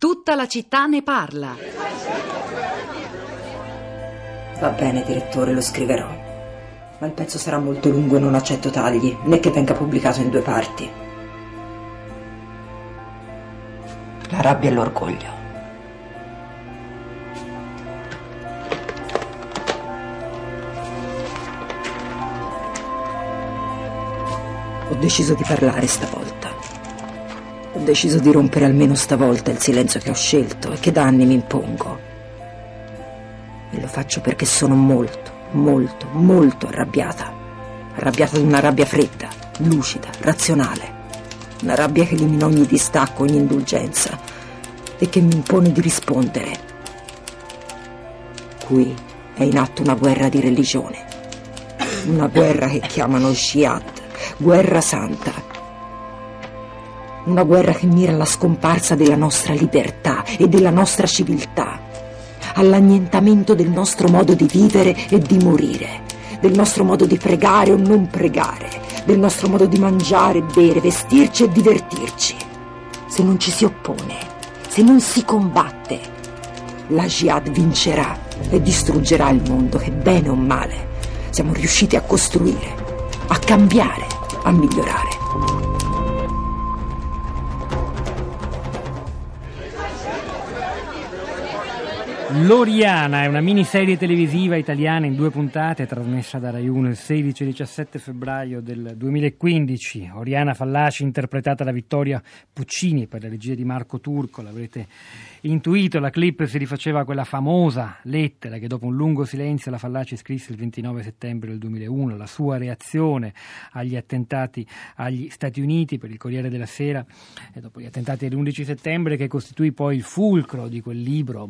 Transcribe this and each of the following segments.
Tutta la città ne parla. Va bene, direttore, lo scriverò. Ma il pezzo sarà molto lungo e non accetto tagli, né che venga pubblicato in due parti. La rabbia e l'orgoglio. Ho deciso di parlare stavolta. Ho deciso di rompere almeno stavolta il silenzio che ho scelto e che da anni mi impongo. E lo faccio perché sono molto, molto, molto arrabbiata. Arrabbiata di una rabbia fredda, lucida, razionale. Una rabbia che elimina ogni distacco, ogni indulgenza e che mi impone di rispondere. Qui è in atto una guerra di religione. Una guerra che chiamano Jihad guerra santa. Una guerra che mira alla scomparsa della nostra libertà e della nostra civiltà, all'annientamento del nostro modo di vivere e di morire, del nostro modo di pregare o non pregare, del nostro modo di mangiare, bere, vestirci e divertirci. Se non ci si oppone, se non si combatte, la jihad vincerà e distruggerà il mondo che bene o male siamo riusciti a costruire, a cambiare a migliorare. L'Oriana è una miniserie televisiva italiana in due puntate trasmessa da Rai 1 il 16 e 17 febbraio del 2015. Oriana Fallaci interpretata da Vittoria Puccini per la regia di Marco Turco, l'avrete intuito, la clip si rifaceva a quella famosa lettera che dopo un lungo silenzio la Fallaci scrisse il 29 settembre del 2001, la sua reazione agli attentati agli Stati Uniti per il Corriere della Sera e dopo gli attentati dell'11 settembre che costituì poi il fulcro di quel libro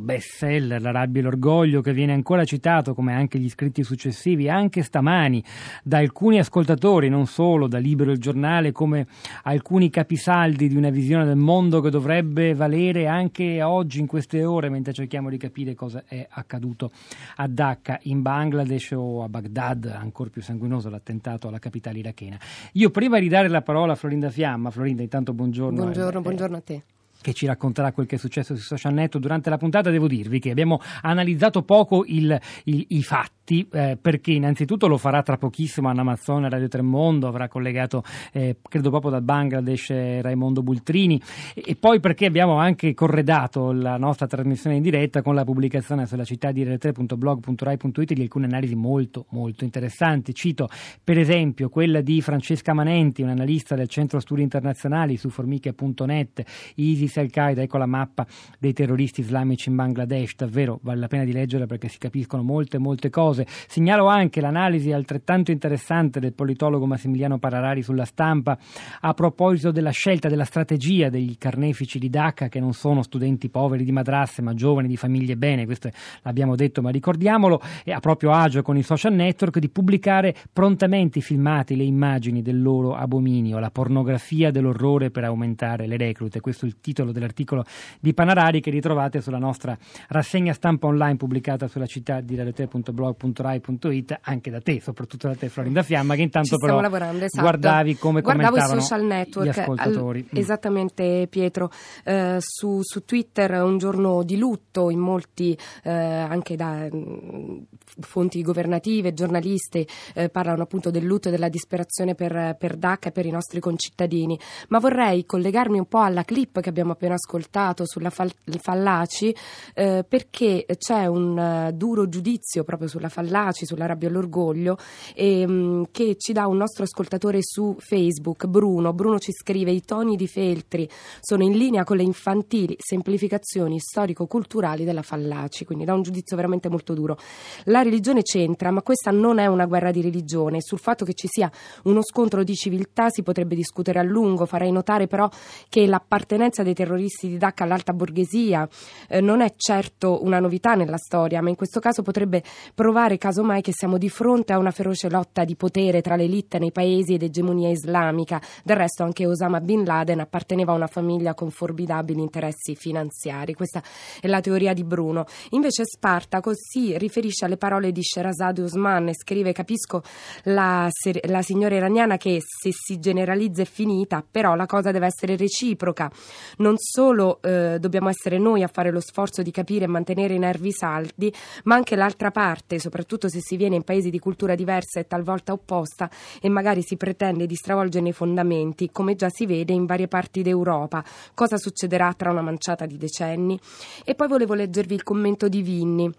bestseller La rabbia e l'orgoglio che viene ancora citato come anche gli scritti successivi anche stamani da alcuni ascoltatori, non solo da Libero il giornale, come alcuni capisaldi di una visione del mondo che dovrebbe valere anche oggi in queste ore mentre cerchiamo di capire cosa è accaduto a Dhaka in Bangladesh o a Baghdad, ancora più sanguinoso l'attentato alla capitale irachena. Io prima di dare la parola a Florinda Fiamma, Florinda intanto buongiorno. Buongiorno, eh, buongiorno a te che ci racconterà quel che è successo sui social network durante la puntata, devo dirvi che abbiamo analizzato poco il, il, i fatti tutti, eh, perché innanzitutto lo farà tra pochissimo Anna Mazzone, Radio Tremondo, avrà collegato, eh, credo proprio dal Bangladesh, eh, Raimondo Bultrini, e, e, poi perché abbiamo anche corredato la nostra trasmissione in diretta con la pubblicazione sulla città di rete3.blog.rai.it di alcune analisi molto, molto interessanti. Cito per esempio quella di Francesca Manenti, un'analista del Centro Studi Internazionali su formiche.net, ISIS Al-Qaeda, ecco la mappa dei terroristi islamici in Bangladesh, davvero vale la pena di leggere perché si capiscono molte, molte cose cose. Segnalo anche l'analisi altrettanto interessante del politologo Massimiliano Pararari sulla stampa a proposito della scelta, della strategia degli carnefici di Dhaka, che non sono studenti poveri di madrasse, ma giovani di famiglie bene, questo l'abbiamo detto, ma ricordiamolo, e a proprio agio con i social network, di pubblicare prontamente i filmati, le immagini del loro abominio, la pornografia dell'orrore per aumentare le reclute. Questo è il titolo dell'articolo di Panarari che ritrovate sulla nostra rassegna stampa online pubblicata sulla città di radio.blog.com www.rai.it anche da te, soprattutto da te Florinda Fiamma, che intanto però esatto. guardavi come Guardavo commentavano i social network, gli ascoltatori. Al, mm. Esattamente Pietro, eh, su, su, Twitter un giorno di lutto in molti, eh, anche da mh, mm, fonti governative, giornalisti, eh, parlano appunto del lutto e della disperazione per, per Dhaka e per i nostri concittadini, ma vorrei collegarmi un po' alla clip che abbiamo appena ascoltato sulla fal- Fallaci eh, perché c'è un uh, duro giudizio proprio sulla Fallaci, sulla rabbia e l'orgoglio, e, um, che ci dà un nostro ascoltatore su Facebook, Bruno. Bruno ci scrive: I toni di Feltri sono in linea con le infantili semplificazioni storico-culturali della Fallaci, quindi dà un giudizio veramente molto duro. La religione c'entra, ma questa non è una guerra di religione. Sul fatto che ci sia uno scontro di civiltà si potrebbe discutere a lungo. Farei notare però che l'appartenenza dei terroristi di Dacca all'alta borghesia eh, non è certo una novità nella storia, ma in questo caso potrebbe provare provare casomai che siamo di fronte a una feroce lotta di potere tra l'elite nei paesi ed egemonia islamica. Del resto anche Osama Bin Laden apparteneva a una famiglia con formidabili interessi finanziari. Questa è la teoria di Bruno. Invece Spartaco si riferisce alle parole di Sherazade Osman e scrive capisco la, la signora iraniana che se si generalizza è finita, però la cosa deve essere reciproca. Non solo eh, dobbiamo essere noi a fare lo sforzo di capire e mantenere i nervi saldi, ma anche l'altra parte, soprattutto se si viene in paesi di cultura diversa e talvolta opposta e magari si pretende di stravolgerne i fondamenti, come già si vede in varie parti d'Europa. Cosa succederà tra una manciata di decenni? E poi volevo leggervi il commento di Vinni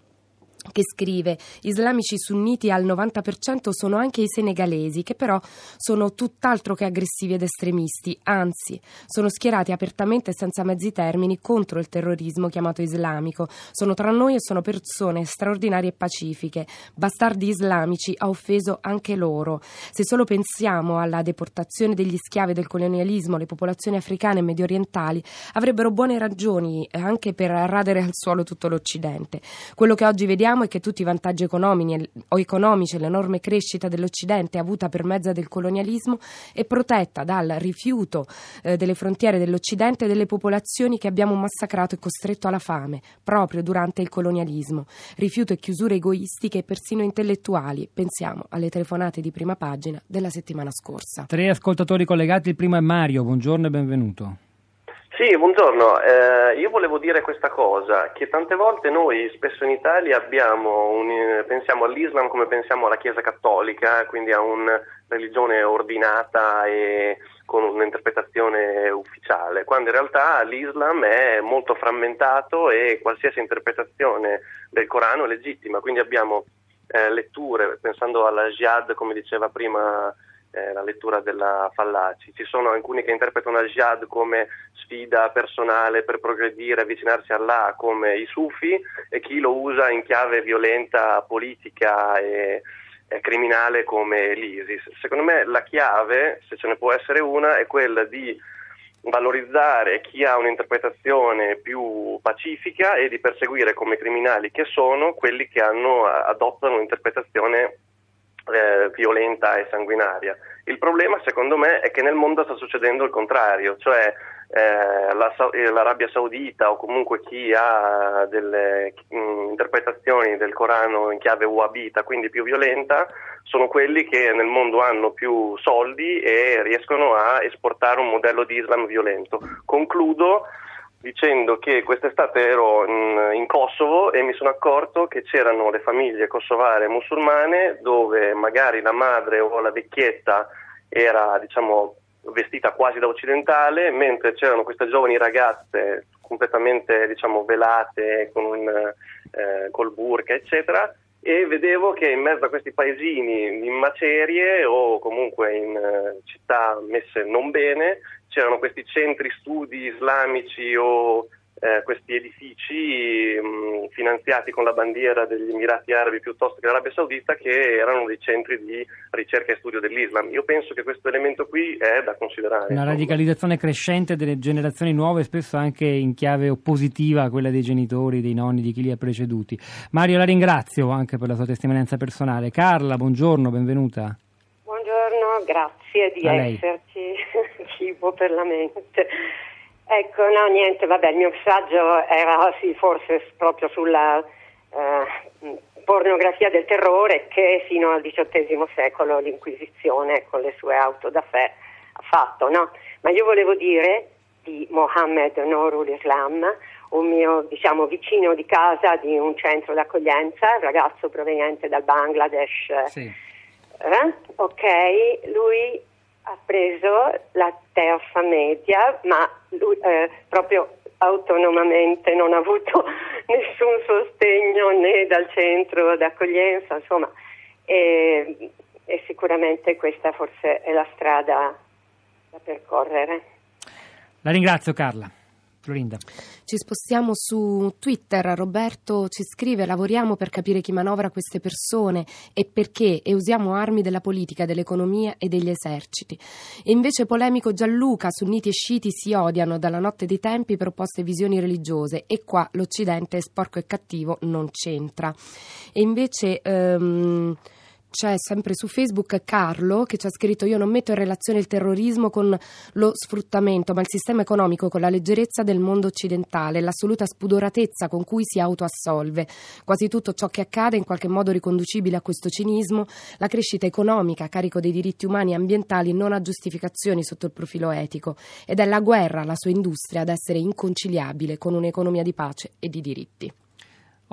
che scrive islamici sunniti al 90% sono anche i senegalesi che però sono tutt'altro che aggressivi ed estremisti. Anzi sono schierati apertamente e senza mezzi termini contro il terrorismo chiamato islamico. Sono tra noi e sono persone straordinarie e pacifiche. Bastardi islamici ha offeso anche loro. Se solo pensiamo alla deportazione degli schiavi del colonialismo le popolazioni africane e medio orientali avrebbero buone ragioni eh, anche per radere al suolo tutto l'Occidente. Quello che oggi vediamo Sappiamo che tutti i vantaggi economici e l'enorme crescita dell'Occidente avuta per mezzo del colonialismo è protetta dal rifiuto eh, delle frontiere dell'Occidente e delle popolazioni che abbiamo massacrato e costretto alla fame proprio durante il colonialismo. Rifiuto e chiusure egoistiche e persino intellettuali. Pensiamo alle telefonate di prima pagina della settimana scorsa. Tre ascoltatori collegati, il primo è Mario, buongiorno e benvenuto. Sì, buongiorno. Eh, io volevo dire questa cosa, che tante volte noi spesso in Italia un, pensiamo all'Islam come pensiamo alla Chiesa Cattolica, quindi a una religione ordinata e con un'interpretazione ufficiale, quando in realtà l'Islam è molto frammentato e qualsiasi interpretazione del Corano è legittima, quindi abbiamo eh, letture, pensando alla jihad, come diceva prima eh, la lettura della Fallaci. Ci sono alcuni che interpretano il jihad come sfida personale per progredire, avvicinarsi a Allah come i sufi e chi lo usa in chiave violenta, politica e, e criminale come l'ISIS. Secondo me la chiave, se ce ne può essere una, è quella di valorizzare chi ha un'interpretazione più pacifica e di perseguire come criminali che sono quelli che hanno, adottano un'interpretazione eh, violenta e sanguinaria. Il problema secondo me è che nel mondo sta succedendo il contrario, cioè eh, la, eh, l'Arabia Saudita o comunque chi ha delle mh, mm, interpretazioni del Corano in chiave wahhabita, quindi più violenta, sono quelli che nel mondo hanno più soldi e riescono a esportare un modello di Islam violento. Concludo dicendo che quest'estate ero in, in, Kosovo e mi sono accorto che c'erano le famiglie kosovare musulmane dove magari la madre o la vecchietta era diciamo, vestita quasi da occidentale, mentre c'erano queste giovani ragazze completamente diciamo, velate con un, eh, col burka eccetera e vedevo che in mezzo a questi paesini in macerie o comunque in uh, città messe non bene c'erano questi centri studi islamici o eh, questi edifici mh, finanziati con la bandiera degli Emirati Arabi piuttosto che l'Arabia Saudita che erano dei centri di ricerca e studio dell'Islam. Io penso che questo elemento qui è da considerare. Una radicalizzazione crescente delle generazioni nuove, spesso anche in chiave oppositiva a quella dei genitori, dei nonni, di chi li ha preceduti. Mario, la ringrazio anche per la sua testimonianza personale. Carla, buongiorno, benvenuta. Buongiorno, grazie di esserci, cibo per la mente. Ecco, no, niente, vabbè, il mio messaggio era sì, forse proprio sulla eh, pornografia del terrore che fino al XVIII secolo l'Inquisizione con le sue auto da fè ha fatto, no? Ma io volevo dire di Mohammed Norul Islam, un mio diciamo, vicino di casa di un centro d'accoglienza, ragazzo proveniente dal Bangladesh. Sì. Eh? Ok, lui ha preso la terza media, ma lui eh, proprio autonomamente non ha avuto nessun sostegno né dal centro d'accoglienza, insomma, e, e sicuramente questa forse è la strada da percorrere. La ringrazio Carla. Florinda. Ci spostiamo su Twitter. Roberto ci scrive: Lavoriamo per capire chi manovra queste persone e perché, e usiamo armi della politica, dell'economia e degli eserciti. E invece polemico Gianluca, sunniti e sciiti si odiano dalla notte dei tempi per opposte visioni religiose e qua l'Occidente sporco e cattivo non c'entra. E invece. Um, c'è sempre su Facebook Carlo che ci ha scritto io non metto in relazione il terrorismo con lo sfruttamento, ma il sistema economico con la leggerezza del mondo occidentale, l'assoluta spudoratezza con cui si autoassolve. Quasi tutto ciò che accade è in qualche modo riconducibile a questo cinismo, la crescita economica a carico dei diritti umani e ambientali non ha giustificazioni sotto il profilo etico ed è la guerra, la sua industria, ad essere inconciliabile con un'economia di pace e di diritti.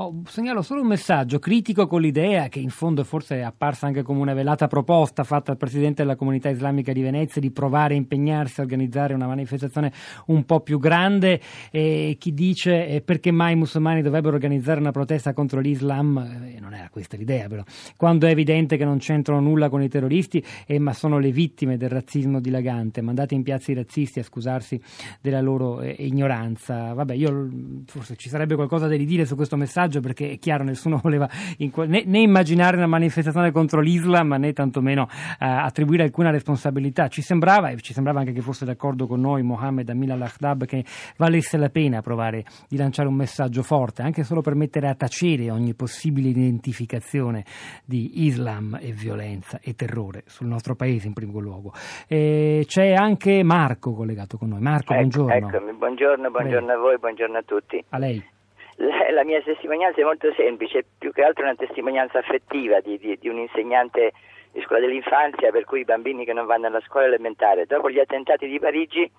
Oh, segnalo solo un messaggio critico con l'idea che in fondo forse è apparsa anche come una velata proposta fatta al Presidente della Comunità Islamica di Venezia di provare a impegnarsi a organizzare una manifestazione un po' più grande. E chi dice perché mai i musulmani dovrebbero organizzare una protesta contro l'Islam, eh, non era questa l'idea però, quando è evidente che non c'entrano nulla con i terroristi eh, ma sono le vittime del razzismo dilagante, mandate in piazza i razzisti a scusarsi della loro eh, ignoranza. Vabbè, io forse ci sarebbe qualcosa da ridire su questo messaggio messaggio perché è chiaro nessuno voleva né, né, immaginare una manifestazione contro l'Islam né tantomeno eh, attribuire alcuna responsabilità. Ci sembrava, e ci sembrava anche che fosse d'accordo con noi Mohammed Amin al-Akhdab, che valesse la pena provare di lanciare un messaggio forte, anche solo per mettere a tacere ogni possibile identificazione di Islam e violenza e terrore sul nostro paese in primo luogo. E c'è anche Marco collegato con noi. Marco, ecco, buongiorno. Eccomi, buongiorno, buongiorno a voi, buongiorno a tutti. A lei la, la, mia testimonianza è molto semplice, più che altro una testimonianza affettiva di, di, di, un insegnante di scuola dell'infanzia per cui i bambini che non vanno alla scuola elementare. Dopo gli attentati di Parigi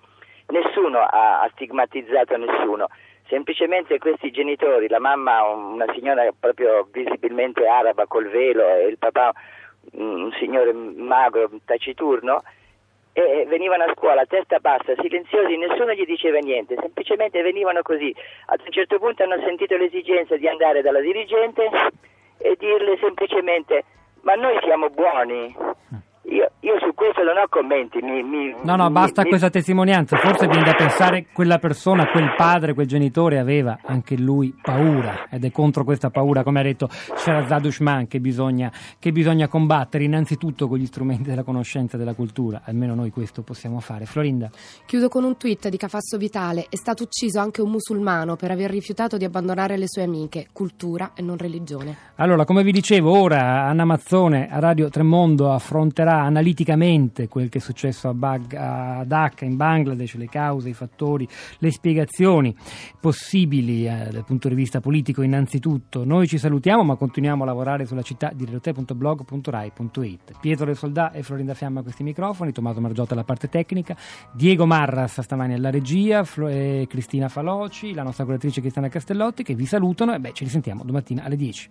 nessuno ha stigmatizzato nessuno, semplicemente questi genitori, la mamma una signora proprio visibilmente araba col velo e il papà un signore magro, taciturno, e venivano a scuola a testa bassa, silenziosi, nessuno gli diceva niente, semplicemente venivano così. Ad un certo punto hanno sentito l'esigenza di andare dalla dirigente e dirle semplicemente ma noi siamo buoni. Questo non ho commenti. Mi, mi, no, no, basta mi, questa testimonianza. Forse viene da pensare quella persona, quel padre, quel genitore aveva anche lui paura ed è contro questa paura, come ha detto Sherazad Ushman, che bisogna, che bisogna combattere innanzitutto con gli strumenti della conoscenza e della cultura. Almeno noi questo possiamo fare. Florinda. Chiudo con un tweet di Cafasso Vitale. È stato ucciso anche un musulmano per aver rifiutato di abbandonare le sue amiche. Cultura e non religione. Allora, come vi dicevo, ora Anna Mazzone a Radio Tremondo affronterà analiticamente quel che è successo a, Bag, a Dhaka in Bangladesh, le cause, i fattori, le spiegazioni possibili eh, dal punto di vista politico innanzitutto. Noi ci salutiamo ma continuiamo a lavorare sulla città di relote.blog.rai.it. Pietro Re Soldà e Florinda Fiamma a questi microfoni, Tommaso Margiotta alla parte tecnica, Diego Marras stamani alla regia, Flo- e Cristina Faloci, la nostra curatrice Cristiana Castellotti che vi salutano e beh, ci risentiamo domattina alle 10.